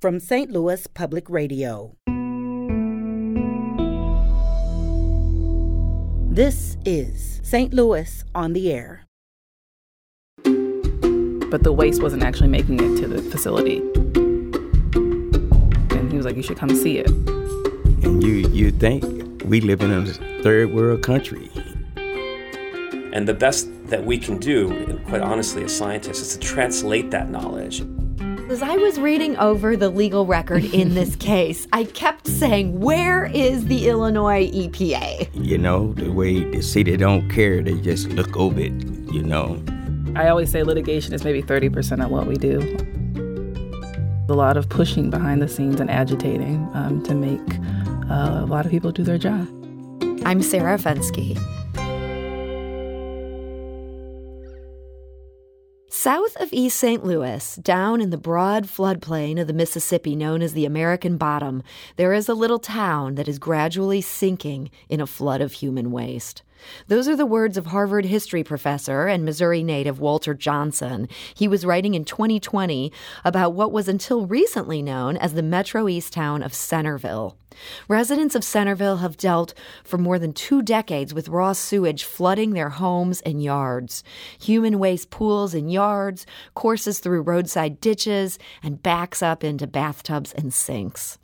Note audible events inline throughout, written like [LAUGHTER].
from St. Louis Public Radio. This is St. Louis on the Air. But the waste wasn't actually making it to the facility. And he was like, You should come see it. And you, you think we live in a third world country. And the best that we can do, quite honestly, as scientists, is to translate that knowledge as I was reading over the legal record in this [LAUGHS] case, I kept saying, Where is the Illinois EPA? You know, the way the city don't care, they just look over it, you know. I always say litigation is maybe 30% of what we do. A lot of pushing behind the scenes and agitating um, to make uh, a lot of people do their job. I'm Sarah Fenske. South of East St. Louis, down in the broad floodplain of the Mississippi known as the American Bottom, there is a little town that is gradually sinking in a flood of human waste. Those are the words of Harvard history professor and Missouri native Walter Johnson. He was writing in 2020 about what was until recently known as the Metro East town of Centreville. Residents of Centreville have dealt for more than two decades with raw sewage flooding their homes and yards. Human waste pools in yards, courses through roadside ditches, and backs up into bathtubs and sinks.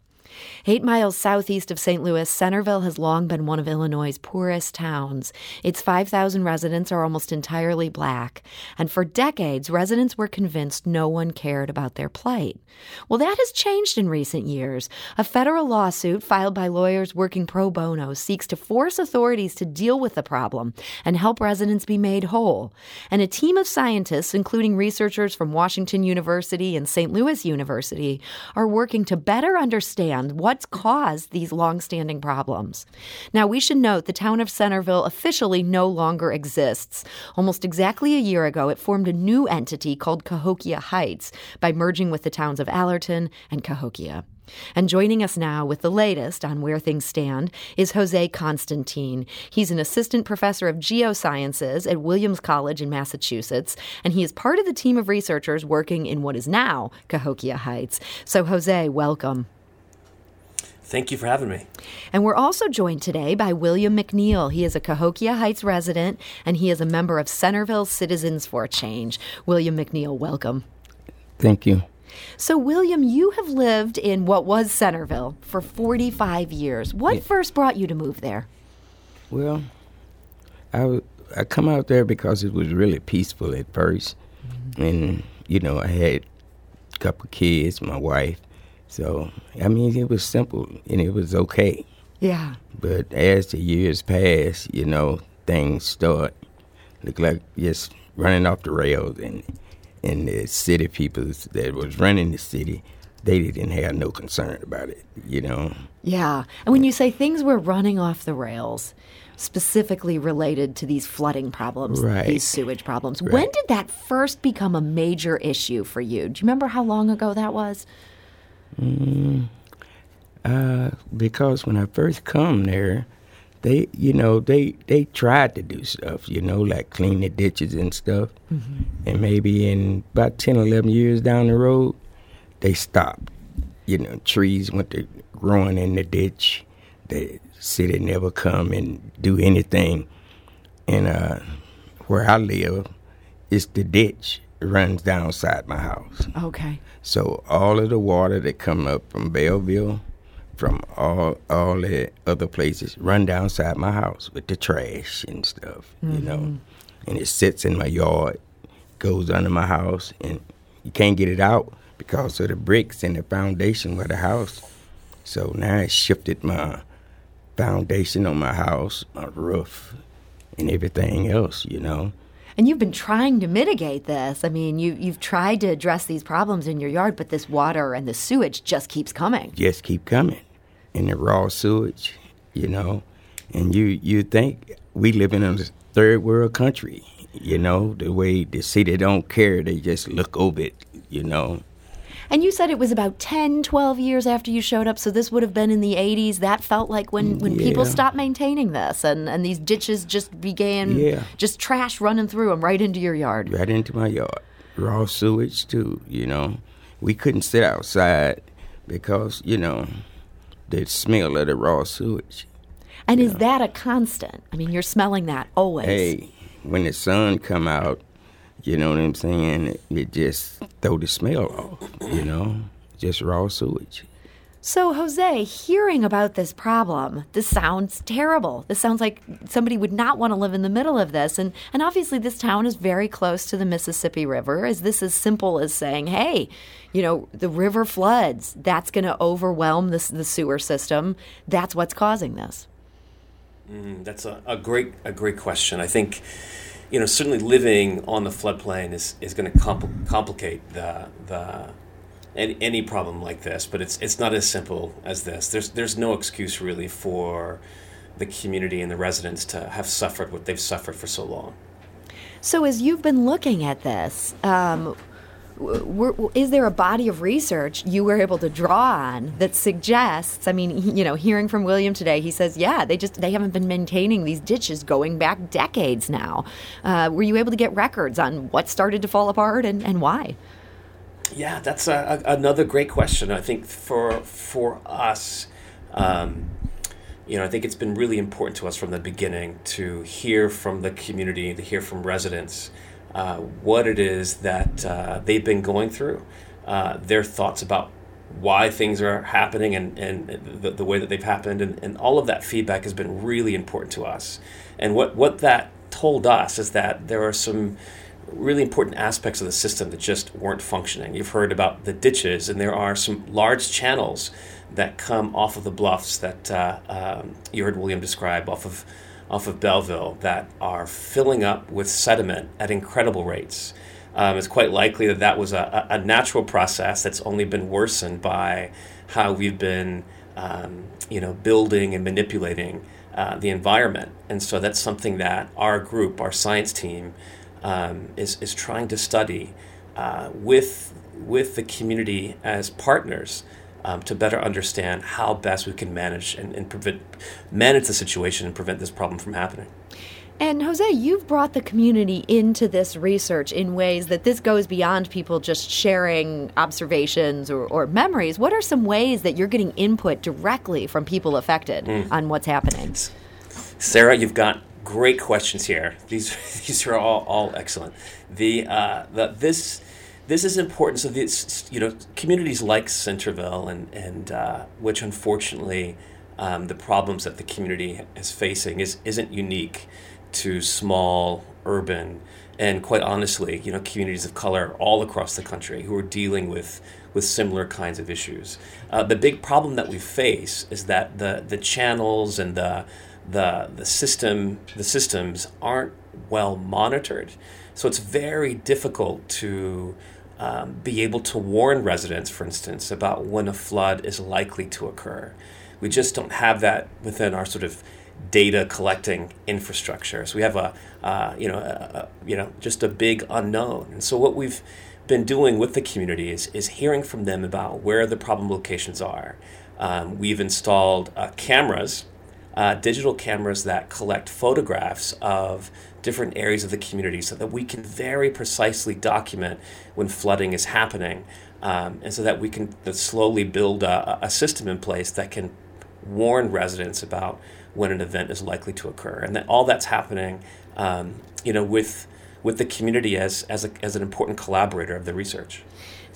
Eight miles southeast of St. Louis, Centerville has long been one of Illinois' poorest towns. Its 5,000 residents are almost entirely black, and for decades, residents were convinced no one cared about their plight. Well, that has changed in recent years. A federal lawsuit filed by lawyers working pro bono seeks to force authorities to deal with the problem and help residents be made whole. And a team of scientists, including researchers from Washington University and St. Louis University, are working to better understand understand what's caused these longstanding problems. Now, we should note the town of Centreville officially no longer exists. Almost exactly a year ago, it formed a new entity called Cahokia Heights by merging with the towns of Alorton and Cahokia. And joining us now with the latest on where things stand is Jose Constantine. He's an assistant professor of geosciences at Williams College in Massachusetts, and he is part of the team of researchers working in what is now Cahokia Heights. So, Jose, welcome. Thank you for having me. And we're also joined today by William McNeil. He is a Cahokia Heights resident and he is a member of Centreville Citizens for Change. William McNeil, welcome. Thank you. So, William, you have lived in what was Centreville for 45 years. What yeah. first brought you to move there? Well, I, w- I come out there because it was really peaceful at 1st mm-hmm. And, you know, I had a couple kids, my wife, so, I mean, it was simple and it was okay. Yeah. But as the years pass, you know, things start look like just running off the rails and and the city people that was running the city, they didn't have no concern about it, you know. Yeah. And when you say things were running off the rails, specifically related to these flooding problems, right. these sewage problems. Right. When did that first become a major issue for you? Do you remember how long ago that was? Mm, uh, because when I first come there, they, you know, they they tried to do stuff, you know, like clean the ditches and stuff. Mm-hmm. And maybe in about 10, 11 years down the road, they stopped. You know, trees went to growing in the ditch. The city never come and do anything. And uh, where I live, it's the ditch runs down side my house. Okay. So all of the water that come up from Belleville, from all all the other places, run down side my house with the trash and stuff, mm-hmm. you know. And it sits in my yard, goes under my house, and you can't get it out because of the bricks and the foundation of the house. So now it shifted my foundation on my house, my roof, and everything else, you know. And you've been trying to mitigate this. I mean, you you've tried to address these problems in your yard, but this water and the sewage just keeps coming. Just keep coming, and the raw sewage, you know. And you you think we live in a third world country, you know? The way the city don't care, they just look over it, you know. And you said it was about 10, 12 years after you showed up, so this would have been in the 80s. That felt like when, when mm, yeah. people stopped maintaining this and, and these ditches just began yeah. just trash running through them right into your yard. Right into my yard. Raw sewage, too, you know. We couldn't sit outside because you know the smell of the raw sewage. And is that a constant? I mean, you're smelling that always. Hey, when the sun come out, you know what I'm saying? It, it just throw the smell off. You know, just raw sewage. So, Jose, hearing about this problem, this sounds terrible. This sounds like somebody would not want to live in the middle of this. And, and obviously, this town is very close to the Mississippi River. Is this as simple as saying, hey, you know, the river floods, that's going to overwhelm this, the sewer system? That's what's causing this. Mm, that's a, a great a great question. I think, you know, certainly living on the floodplain is, is going to compl- complicate the the any, any problem like this, but it's it's not as simple as this. There's there's no excuse really for the community and the residents to have suffered what they've suffered for so long. So, as you've been looking at this, um, is there a body of research you were able to draw on that suggests? I mean, you know, hearing from William today, he says, yeah, they just they haven't been maintaining these ditches going back decades now. Uh, were you able to get records on what started to fall apart and, and why? Yeah, that's a, a, another great question. I think for for us, um, you know, I think it's been really important to us from the beginning to hear from the community, to hear from residents, uh, what it is that uh, they've been going through, uh, their thoughts about why things are happening and, and the, the way that they've happened, and, and all of that feedback has been really important to us. And what what that told us is that there are some really important aspects of the system that just weren't functioning. You've heard about the ditches, and there are some large channels that come off of the bluffs that uh, um, you heard William describe off of off of Belleville that are filling up with sediment at incredible rates. Um, it's quite likely that that was a, a, natural process that's only been worsened by how we've been, um, you know, building and manipulating uh, the environment. And so that's something that our group, our science team, um, is, is trying to study uh, with, with the community as partners um, to better understand how best we can manage and, and prevent, manage the situation and prevent this problem from happening. And Jose, you've brought the community into this research in ways that this goes beyond people just sharing observations or, or memories. What are some ways that you're getting input directly from people affected mm. on what's happening? Sarah, you've got great questions here. These [LAUGHS] these are all, all excellent. The, uh, the this this is important. So this you know communities like Centreville and and uh, which unfortunately um, the problems that the community is facing is isn't unique to small urban and quite honestly you know communities of color all across the country who are dealing with with similar kinds of issues. Uh, the big problem that we face is that the the channels and the the the system the systems aren't well monitored. So it's very difficult to um, be able to warn residents, for instance, about when a flood is likely to occur. We just don't have that within our sort of data collecting infrastructure. So we have a, uh, you know, a, a, you know, just a big unknown. And so what we've been doing with the community is, is hearing from them about where the problem locations are. Um, we've installed uh, cameras uh, digital cameras that collect photographs of different areas of the community so that we can very precisely document when flooding is happening um, and so that we can slowly build a, a, system in place that can warn residents about when an event is likely to occur. And that all that's happening um, you know with with the community as as, a, as an important collaborator of the research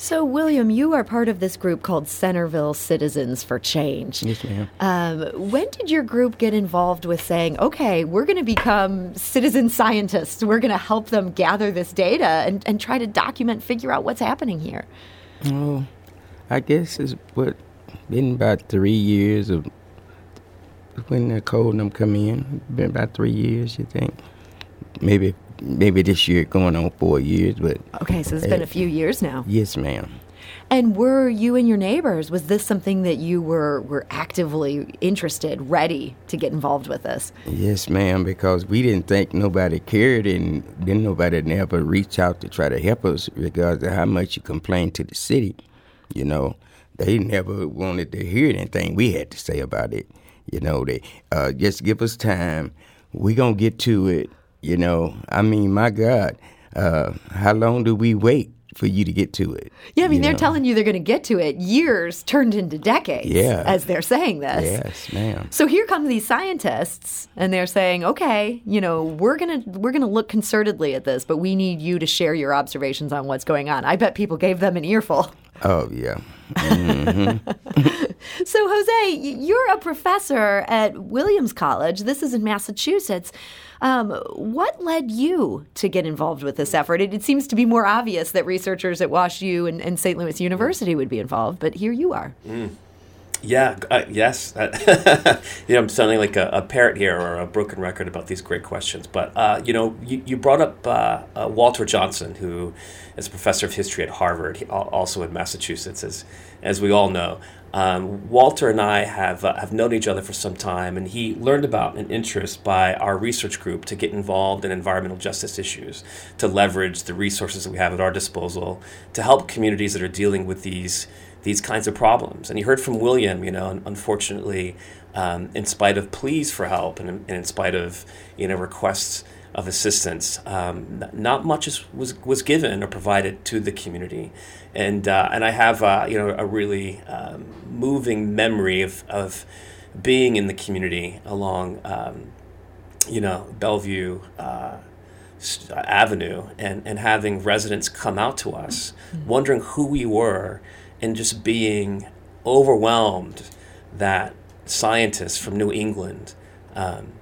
so, William, you are part of this group called Centreville Citizens for Change. Yes, ma'am. Um, when did your group get involved with saying, okay, we're going to become citizen scientists? We're going to help them gather this data and, and try to document, figure out what's happening here? Oh, I guess it's what been about three years of when the cold them come in. Been about three years, you think? Maybe maybe this year going on four years, but okay, so it's uh, been a few years now. Yes, ma'am. And were you and your neighbors? Was this something that you were were actively interested, ready to get involved with this? Yes, ma'am. Because we didn't think nobody cared, and then nobody never reached out to try to help us, regardless of how much you complained to the city. You know, they never wanted to hear anything we had to say about it. You know, they uh, just give us time. We gonna get to it you know, I mean, my God, uh, how long do we wait? for you to get to it. Yeah, I mean, they're know? telling you they're going to get to it. Years turned into decades Yeah. as they're saying this. Yes, ma'am. So here come these scientists and they're saying, "Okay, you know, we're going to we're going to look concertedly at this, but we need you to share your observations on what's going on." I bet people gave them an earful. Oh yeah. [LAUGHS] So Jose, you're a professor at Williams College. This is in Massachusetts. Um, what led you to get involved with this effort? It, it seems to be more obvious that researchers at Wash U and, and St. Louis University would be involved, but here you are. Yeah, uh, yes. [LAUGHS] know, I'm sounding like a, a parrot here or a broken record about these great questions. But, uh, you know, you, you brought up uh, uh, Walter Johnson, who is a professor of history at Harvard, he- also in Massachusetts, as, as we all know. Um, Walter and I have, uh, have known each other for some time, and he learned about an interest by our research group to get involved in environmental justice issues, to leverage the resources that we have at our disposal to help communities that are dealing with these these kinds of problems. And you heard from William, you know, un- unfortunately, um, in spite of pleas for help and, and in spite of, you know, requests of assistance, um, not much is, was, was given or provided to the community. And, uh, and I have, uh, you know, a really um, moving memory of, of being in the community along, um, you know, Bellevue, uh, avenue and, and having residents come out to us wondering who we were and just being overwhelmed that scientists from New England um,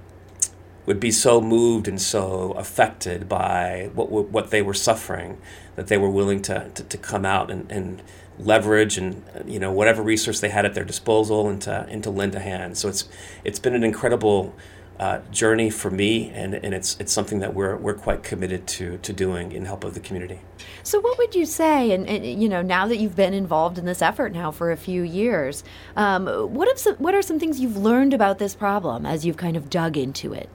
would be so moved and so affected by what, what they were suffering that they were willing to, to, to come out and, and leverage and you know whatever resource they had at their disposal and to, and to lend a hand. So it's it's been an incredible uh, journey for me, and, and it's it's something that we're we're quite committed to to doing in help of the community. So, what would you say? And, and you know, now that you've been involved in this effort now for a few years, um, what have some, what are some things you've learned about this problem as you've kind of dug into it?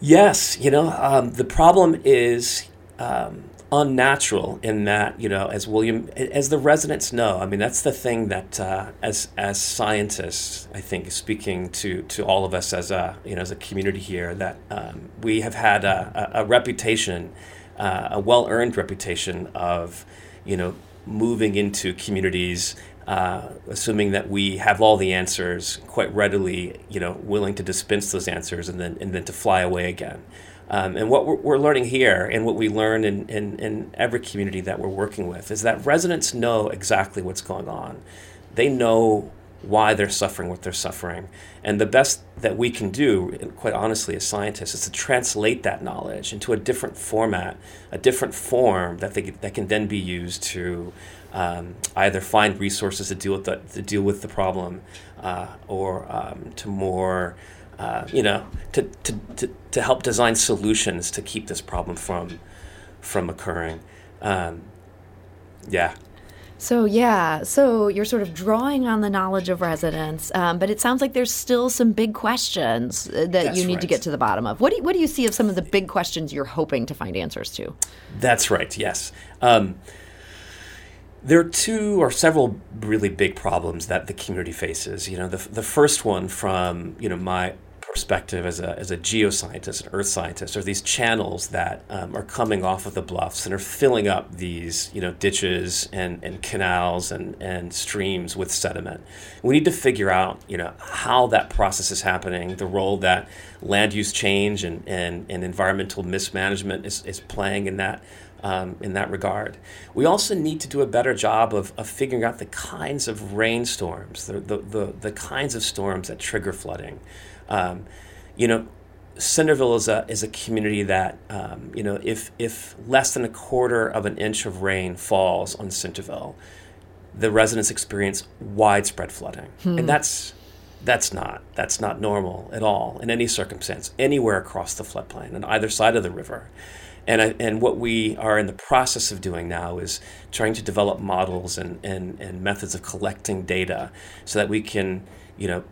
Yes, you know, um, the problem is um, unnatural in that, you know, as William, as the residents know, I mean, that's the thing that, uh, as as scientists, I think, speaking to to all of us as a you know as a community here, that um, we have had a, a, a reputation, uh, a well earned reputation of, you know, moving into communities uh, assuming that we have all the answers quite readily, you know, willing to dispense those answers and then and then to fly away again. Um, and what we're, we're learning here, and what we learn in, in, in every community that we're working with, is that residents know exactly what's going on. They know why they're suffering what they're suffering. And the best that we can do, quite honestly, as scientists, is to translate that knowledge into a different format, a different form that, they, that can then be used to um, either find resources to deal with the, to deal with the problem uh, or um, to more, uh, you know, to, to, to, to help design solutions to keep this problem from, from occurring. Um, yeah. So, yeah, so you're sort of drawing on the knowledge of residents, um, but it sounds like there's still some big questions uh, that That's you need to get to the bottom of. What do, you, what do you see of some of the big questions you're hoping to find answers to? That's right. Yes. Um, there are two or several really big problems that the community faces. You know, the, the first one from you know my perspective as a, as a geoscientist, an earth scientist, are these channels that um, are coming off of the bluffs and are filling up these you know ditches and, and canals and, and streams with sediment. We need to figure out you know how that process is happening, the role that land use change and, and, and environmental mismanagement is, is playing in that um, in that regard. We also need to do a better job of, of figuring out the kinds of rainstorms, the, the, the, the kinds of storms that trigger flooding. Um, you know, Centreville is a, is a community that, um, you know, if, if less than a quarter of an inch of rain falls on Centreville, the residents experience widespread flooding. And that's that's not that's not normal at all in any circumstance anywhere across the floodplain on either side of the river. And, I, and what we are in the process of doing now is trying to develop models and, and, and methods of collecting data so that we can, you know,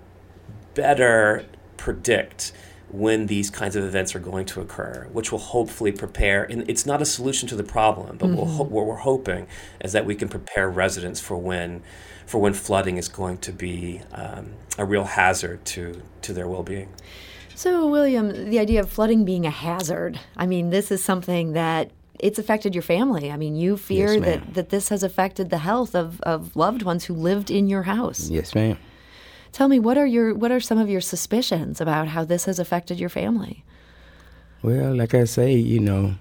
better predict when these kinds of events are going to occur, which will hopefully prepare. And it's not a solution to the problem, but we'll ho- what we're hoping is that we can prepare residents for when, for when flooding is going to be um, a real hazard to to their well-being. So, William, the idea of flooding being a hazard, I mean, this is something that it's affected your family. I mean, you fear Yes, that, that this has affected the health of, of loved ones who lived in your house. Yes, ma'am. Tell me, what are your what are some of your suspicions about how this has affected your family? Well, like I say, you know,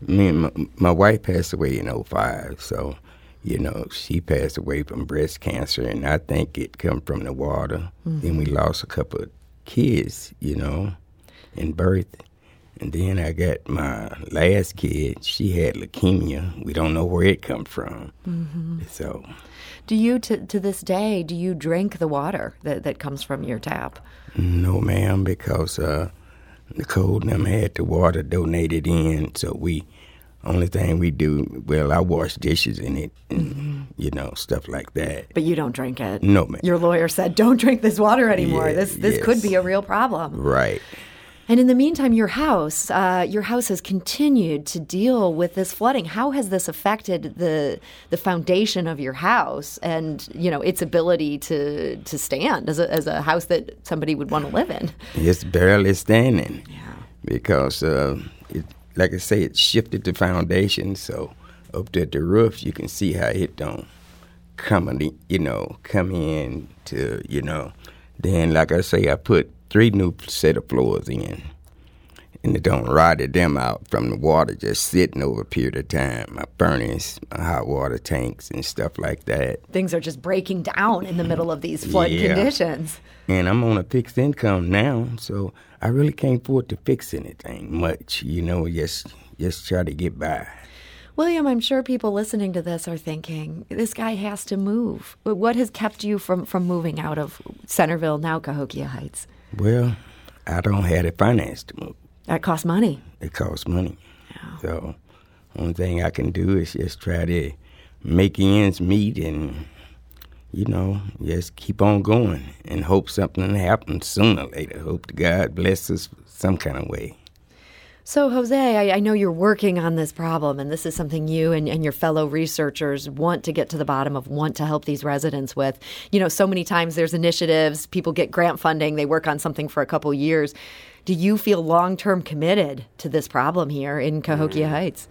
me and my, my wife passed away in '05, so you know she passed away from breast cancer, and I think it come from the water. Mm-hmm. Then we lost a couple of kids, you know, in birth, and then I got my last kid. She had leukemia. We don't know where it come from. Mm-hmm. So Do you to to this day do you drink the water that, that comes from your tap? no, ma'am, because uh, Nicole and them had the water donated in, so we. Only thing we do, well, I wash dishes in it, and you know stuff like that. But you don't drink it. No, ma'am. Your lawyer said don't drink this water anymore. Yeah, this this could be a real problem. Right. And in the meantime, your house, uh, your house has continued to deal with this flooding. How has this affected the the foundation of your house and you know its ability to to stand as a as a house that somebody would want to live in? It's barely standing. Yeah. Because, uh, it, like I say, it shifted the foundation. So up at the roof, you can see how it don't come, in, you know, come in to, you know. Then, like I say, I put three new set of floors in. And it don't rotted them out from the water just sitting over a period of time. My furnace, my hot water tanks, and stuff like that. Things are just breaking down in the middle of these flood Yeah. conditions. and I'm on a fixed income now, so I really can't afford to fix anything much. You know, just just try to get by. William, I'm sure people listening to this are thinking this guy has to move. But What has kept you from from moving out of Centreville now Cahokia Heights? Well, I don't have the finance to move. That costs money. It costs money. So, only thing I can do is just try to make ends meet and, you know, just keep on going and hope something happens sooner or later. Hope to God bless us some kind of way. So, Jose, I, I know you're working on this problem, and this is something you and, and your fellow researchers want to get to the bottom of, want to help these residents with. You know, so many times there's initiatives, people get grant funding, they work on something for a couple years. Do you feel long term committed to this problem here in Cahokia Heights?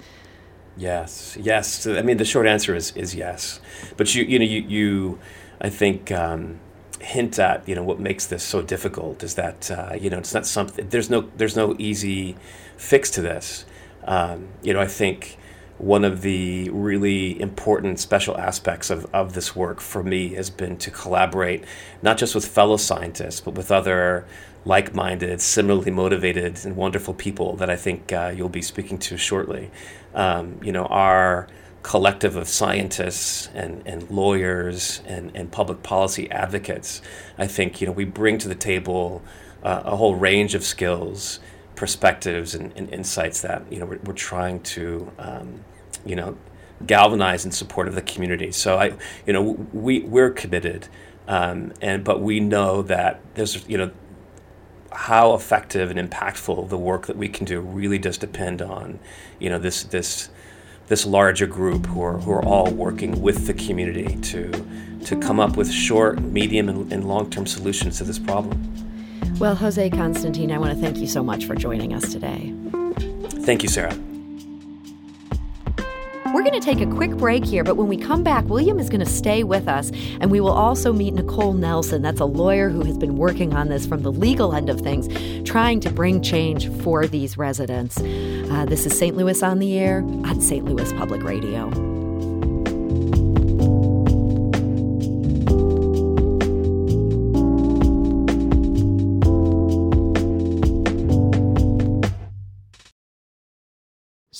Yes, yes. I mean, the short answer is is yes. But you, you know, you, you I think, um, hint at you know what makes this so difficult is that uh, you know it's not something. There's no there's no easy fix to this. Um, you know, I think one of the really important special aspects of, of this work for me has been to collaborate not just with fellow scientists but with other like-minded similarly motivated and wonderful people that i think uh, you'll be speaking to shortly um, you know our collective of scientists and, and lawyers and, and public policy advocates i think you know we bring to the table uh, a whole range of skills perspectives and, and insights that you know we're, we're trying to um, you know galvanize in support of the community. So I you know we we're committed, um, and but we know that there's you know how effective and impactful the work that we can do really does depend on you know this this this larger group who are who are all working with the community to to come up with short, medium, and, and long term solutions to this problem. Well, Jose Constantine, I want to thank you so much for joining us today. Thank you, Sarah. We're going to take a quick break here, but when we come back, William is going to stay with us, and we will also meet Nicole Nelson. That's a lawyer who has been working on this from the legal end of things, trying to bring change for these residents. Uh, this is St. Louis on the Air on St. Louis Public Radio.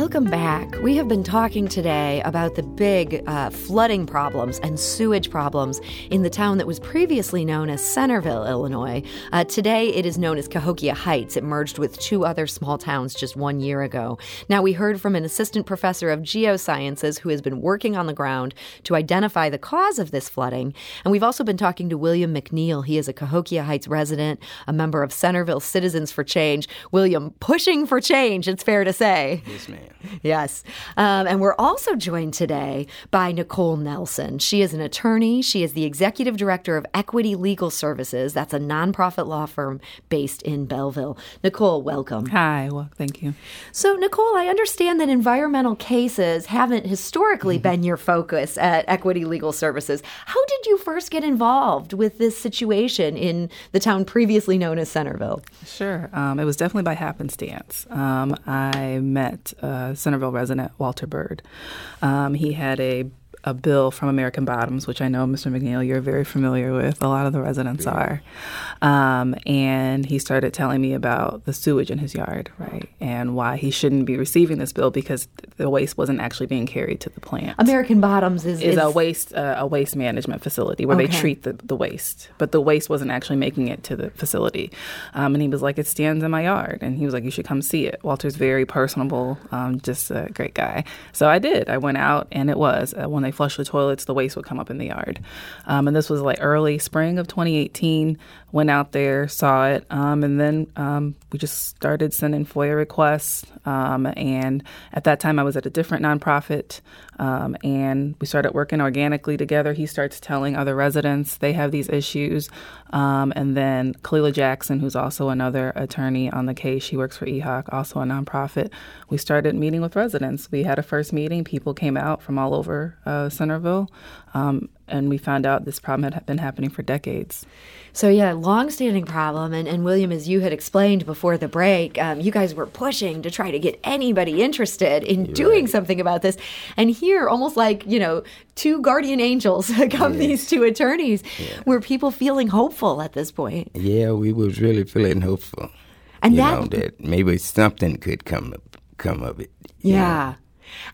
Welcome back. We have been talking today about the big uh, flooding problems and sewage problems in the town that was previously known as Centreville, Illinois. Uh, today, it is known as Cahokia Heights. It merged with two other small towns just one year ago. Now, we heard from an assistant professor of geosciences who has been working on the ground to identify the cause of this flooding. And we've also been talking to William McNeil. He is a Cahokia Heights resident, a member of Centreville Citizens for Change. William, pushing for change, it's fair to say. Yes, ma'am. [LAUGHS] Yes. Um, and we're also joined today by Nicole Nelson. She is an attorney. She is the executive director of Equity Legal Services. That's a nonprofit law firm based in Belleville. Nicole, welcome. Hi, well, thank you. So, Nicole, I understand that environmental cases haven't historically been your focus at Equity Legal Services. How did you first get involved with this situation in the town previously known as Centreville? Sure. Um, it was definitely by happenstance. Um, I met uh, Centreville resident Walter Bird. Um, he had a a bill from American Bottoms, which I know, Mr. McNeil, you're very familiar with. A lot of the residents yeah. are. Um, and he started telling me about the sewage in his yard, right? And why he shouldn't be receiving this bill because the waste wasn't actually being carried to the plant. American Bottoms is, is, is a waste uh, a waste management facility where okay. they treat the, the waste, but the waste wasn't actually making it to the facility. Um, and he was like, "It stands in my yard," and he was like, "You should come see it." Walter's very personable, um, just a great guy. So I did. I went out, and it was uh, when they flush the toilets, the waste would come up in the yard. Um, and this was like early spring of 2018. Went out there, saw it, um, and then um, we just started sending FOIA requests. Um, and at that time, I was at a different nonprofit, um, and we started working organically together. He starts telling other residents they have these issues. Um, and then Kalila Jackson, who's also another attorney on the case, she works for EHOC, also a nonprofit. We started meeting with residents. We had a first meeting. People came out from all over uh, Centreville, um, and we found out this problem had been happening for decades. So yeah, long-standing problem, and, and William, as you had explained before the break, um, you guys were pushing to try to get anybody interested in You're doing right. something about this. And here, almost like you know, two guardian angels [LAUGHS] come yes. these two attorneys. Yeah. Were people feeling hopeful at this point? Yeah, we was really feeling hopeful. And you that, know, that maybe something could come come of it. Yeah. Know?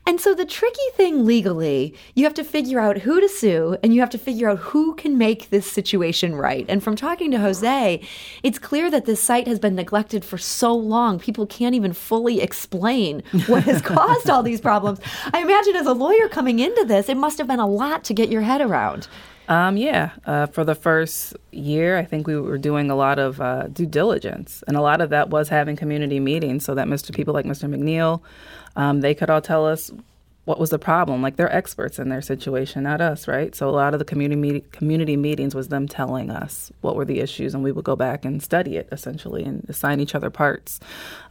And so the tricky thing legally, you have to figure out who to sue and you have to figure out who can make this situation right. And from talking to Jose, it's clear that this site has been neglected for so long, people can't even fully explain what has [LAUGHS] caused all these problems. I imagine as a lawyer coming into this, it must have been a lot to get your head around. Um, yeah, uh, for the first year, I think we were doing a lot of uh, due diligence, and a lot of that was having community meetings so that Mr. People like Mr. McNeil, um, they could all tell us what was the problem. Like they're experts in their situation, not us, right? So a lot of the community community meetings was them telling us what were the issues, and we would go back and study it essentially and assign each other parts.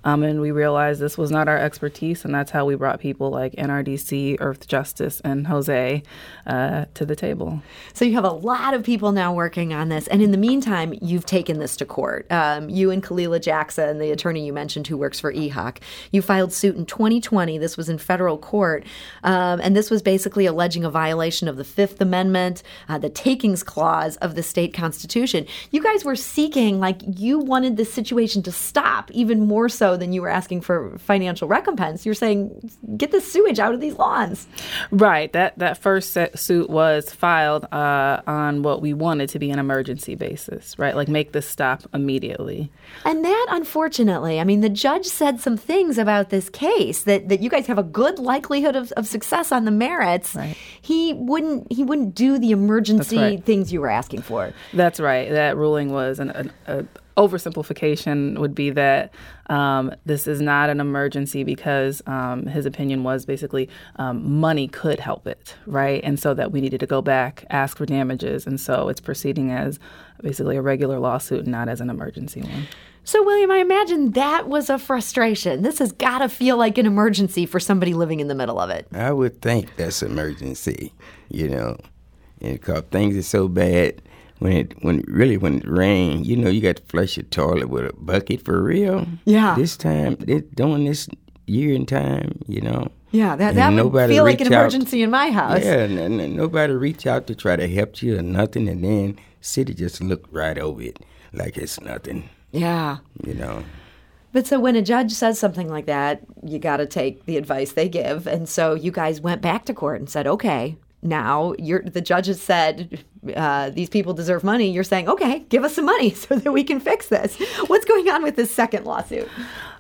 Um, and we realized this was not our expertise, and that's how we brought people like NRDC, Earthjustice, and Jose uh, to the table. So you have a lot of people now working on this, and in the meantime, you've taken this to court. Um, you and Kalila Jackson, the attorney you mentioned who works for EHOC, you filed suit in 2020. This was in federal court, um, and this was basically alleging a violation of the Fifth Amendment, uh, the takings clause of the state constitution. You guys were seeking, like, you wanted this situation to stop even more so than you were asking for financial recompense. You're saying, get the sewage out of these lawns. Right. That that first suit was filed uh, on what we wanted to be an emergency basis, right? Like make this stop immediately. And that, unfortunately, I mean, the judge said some things about this case that, that you guys have a good likelihood of, of success on the merits. Right. He wouldn't he wouldn't do the emergency right. things you were asking for. That's right. That ruling was an, an a, oversimplification would be that um, this is not an emergency because um, his opinion was basically um, money could help it, right? And so that we needed to go back, ask for damages. And so it's proceeding as basically a regular lawsuit, not as an emergency one. So, William, I imagine that was a frustration. This has got to feel like an emergency for somebody living in the middle of it. I would think that's emergency, you know, because things are so bad when it when really when it rain, you know, you got to flush your toilet with a bucket for real. Yeah. This time, this, during this year and time, you know. Yeah, that, that would feel like an emergency in my house. Yeah, and, and, nobody reach out to try to help you or nothing, and then city just look right over it like it's nothing. Yeah. You know. But so when a judge says something like that, you got to take the advice they give. And so you guys went back to court and said, okay, now you're, the judges said uh, these people deserve money. You're saying, okay, give us some money [LAUGHS] so that we can fix this. What's going on with this second lawsuit?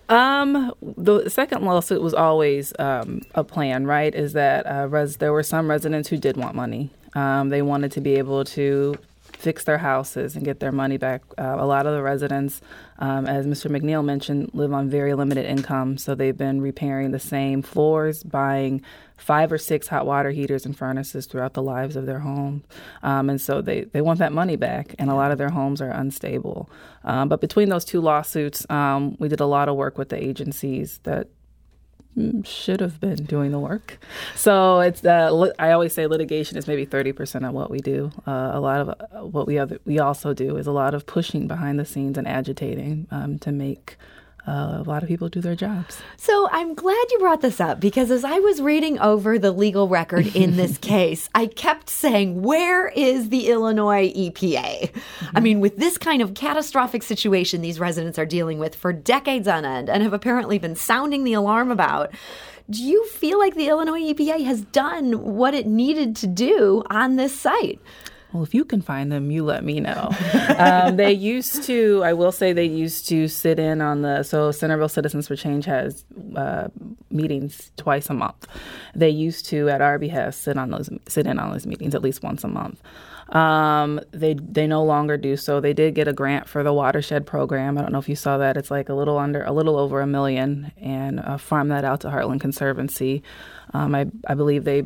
Um, the second lawsuit was always um, a plan, right? Is that uh, res- there were some residents who did want money. Um, they wanted to be able to fix their houses and get their money back. Uh, a lot of the residents, um, as Mr. McNeil mentioned, live on very limited income, so they've been repairing the same floors, buying five or six hot water heaters and furnaces throughout the lives of their home. Um, and so they, they want that money back, and a lot of their homes are unstable. Um, but between those two lawsuits, um, we did a lot of work with the agencies that Mm, should have been doing the work. So it's uh, I always say litigation is maybe thirty percent of what we do. Uh, a lot of uh, what we other, we also do is a lot of pushing behind the scenes and agitating um, to make uh, a lot of people do their jobs. So I'm glad you brought this up because as I was reading over the legal record in this [LAUGHS] case, I kept saying, Where is the Illinois EPA? Mm-hmm. I mean, with this kind of catastrophic situation these residents are dealing with for decades on end and have apparently been sounding the alarm about. Do you feel like the Illinois EPA has done what it needed to do on this site? Well, if you can find them, you let me know. [LAUGHS] um, they used to, I will say, they used to sit in on the, so Centreville Citizens for Change has uh, meetings twice a month. They used to, at our behest, sit on those, sit in on those meetings at least once a month. Um, they they no longer do so. They did get a grant for the watershed program. I don't know if you saw that. It's like a little under, a little over a million, and uh, farm that out to Heartland Conservancy. Um, I I believe they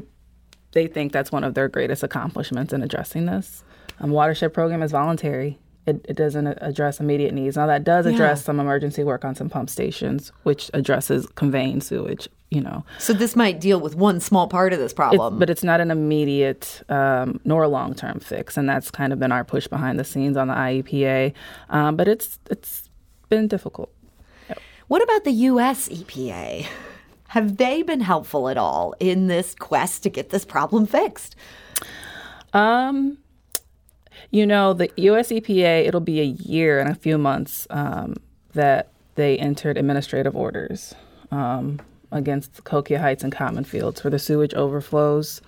they think that's one of their greatest accomplishments in addressing this. Um, watershed program is voluntary. It, it, doesn't address immediate needs. Now that does address yeah. some emergency work on some pump stations, which addresses conveying sewage. You know, so this might deal with one small part of this problem, it's, but it's not an immediate um, nor a long term fix, and that's kind of been our push behind the scenes on the IEPA. Um, but it's it's been difficult. Yep. What about the U.S. EPA? Have they been helpful at all in this quest to get this problem fixed? Um, you know, the US EPA, it'll be a year and a few months um, that they entered administrative orders um, against Cahokia Heights and Common Fields for the sewage overflows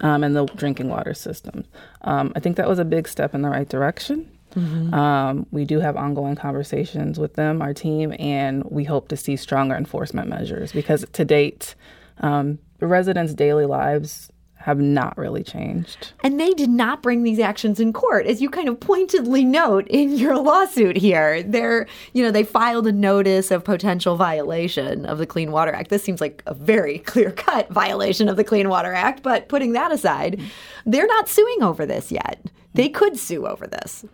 um, and the drinking water system. Um, I think that was a big step in the right direction. Mm-hmm. Um, we do have ongoing conversations with them, our team, and we hope to see stronger enforcement measures because to date, um, the residents' daily lives have not really changed. And they did not bring these actions in court, as you kind of pointedly note in your lawsuit here. They're, you know, they filed a notice of potential violation of the Clean Water Act. This seems like a very [LAUGHS] clear cut violation of the Clean Water Act, but putting that aside, they're not suing over this yet. They could sue over this.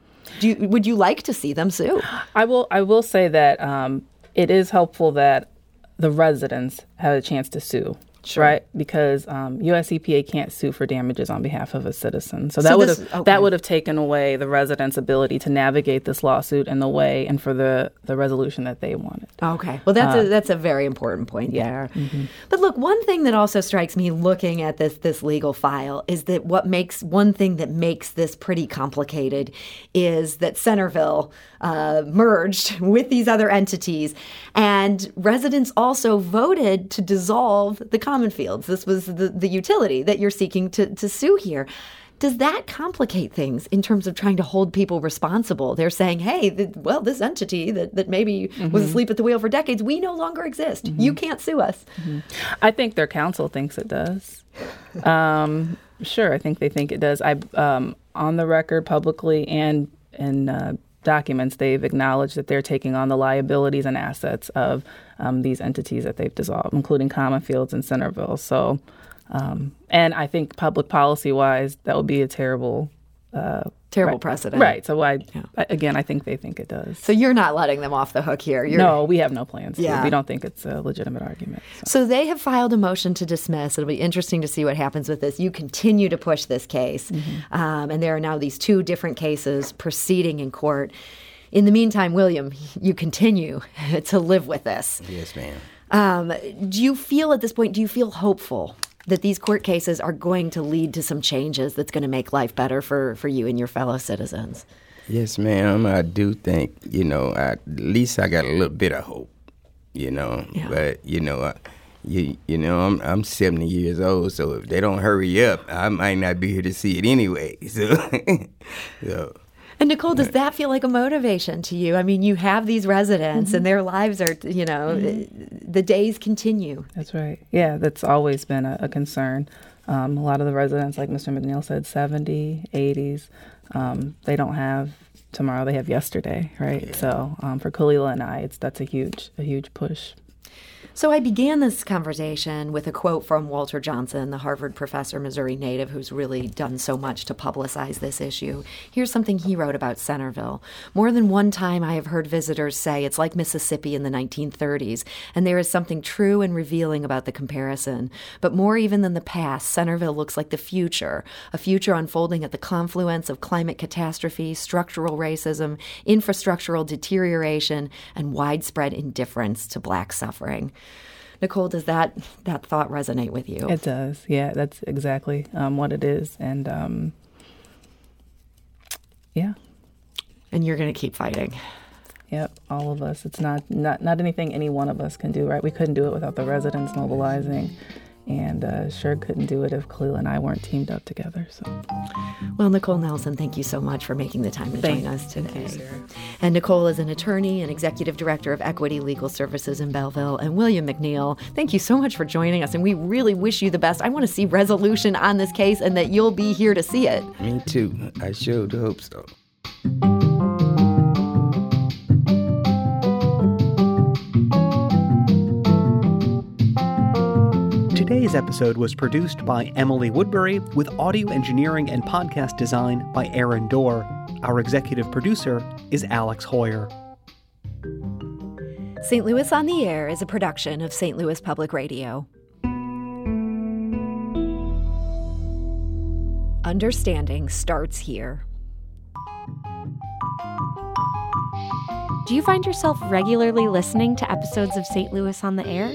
Do you, would you like to see them sue? I will. I will say that um, it is helpful that the residents have a chance to sue. Sure. right? Because um, U.S. EPA can't sue for damages on behalf of a citizen. So that so would have okay. that would have taken away the residents' ability to navigate this lawsuit in the way and for the, the resolution that they wanted. Okay, well that's uh, a, that's a very important point yeah. there. Mm-hmm. But look, one thing that also strikes me looking at this this legal file is that what makes one thing that makes this pretty complicated is that Centreville uh, merged [LAUGHS] with these other entities, and residents also voted to dissolve the common fields. This was the, the utility that you're seeking to, to sue here. Does that complicate things in terms of trying to hold people responsible? They're saying, hey, the, well, this entity that, that maybe mm-hmm. was asleep at the wheel for decades, we no longer exist. Mm-hmm. You can't sue us. Mm-hmm. I think their counsel thinks it does. [LAUGHS] um, sure, I think they think it does. I um, on the record publicly and in uh, documents, they've acknowledged that they're taking on the liabilities and assets of um, these entities that they've dissolved, including Common Fields and Centreville. So, um, and I think public policy wise, that would be a terrible. Uh, terrible right, precedent. Right. So I, yeah. I, again, I think they think it does. So you're not letting them off the hook here. You're... No, we have no plans. Yeah. We don't think it's a legitimate argument. So. so. they have filed a motion to dismiss. It'll be interesting to see what happens with this. You continue to push this case, mm-hmm. um, and there are now these two different cases proceeding in court. In the meantime, William, you continue [LAUGHS] to live with this. Yes, ma'am. Um, do you feel at this point, do you feel hopeful that these court cases are going to lead to some changes that's going to make life better for, for you and your fellow citizens? Yes, ma'am. I do think, you know, I, at least I got a little bit of hope. you know. Yeah. But you know, uh, you you know, I'm I'm 70 years old, so if they don't hurry up, I might not be here to see it anyway. [LAUGHS] So, so. And Nicole, does that feel like a motivation to you? I mean, you have these residents mm-hmm. and their lives are, you know, mm-hmm. the days continue. That's right. Yeah, that's always been a, a concern. Um, a lot of the residents, like Mr. McNeil said, 70, 80s, um, they don't have tomorrow, they have yesterday, right? Yeah. So um, for Kalila and I, it's that's a huge, a huge push. So I began this conversation with a quote from Walter Johnson, the Harvard professor, Missouri native, who's really done so much to publicize this issue. Here's something he wrote about Centreville. More than one time I have heard visitors say it's like Mississippi in the 1930s, and there is something true and revealing about the comparison. But more even than the past, Centreville looks like the future, a future unfolding at the confluence of climate catastrophe, structural racism, infrastructural deterioration, and widespread indifference to black suffering. Nicole, does that that thought resonate with you? It does. Yeah, that's exactly um, what it is, and um, yeah. And you're going to keep fighting. Yep, all of us. It's not not not anything any one of us can do. Right? We couldn't do it without the residents mobilizing and uh, sure couldn't do it if Khalil and I weren't teamed up together. So, well, Nicole Nelson, thank you so much for making the time to thank, join us today. You, and Nicole is an attorney and executive director of Equity Legal Services in Belleville. And William McNeil, thank you so much for joining us. And we really wish you the best. I want to see resolution on this case, and that you'll be here to see it. Me too. I sure hope so. Today's episode was produced by Emily Woodbury with audio engineering and podcast design by Aaron Doerr. Our executive producer is Alex Heuer. St. Louis on the Air is a production of St. Louis Public Radio. Understanding starts here. Do you find yourself regularly listening to episodes of St. Louis on the Air?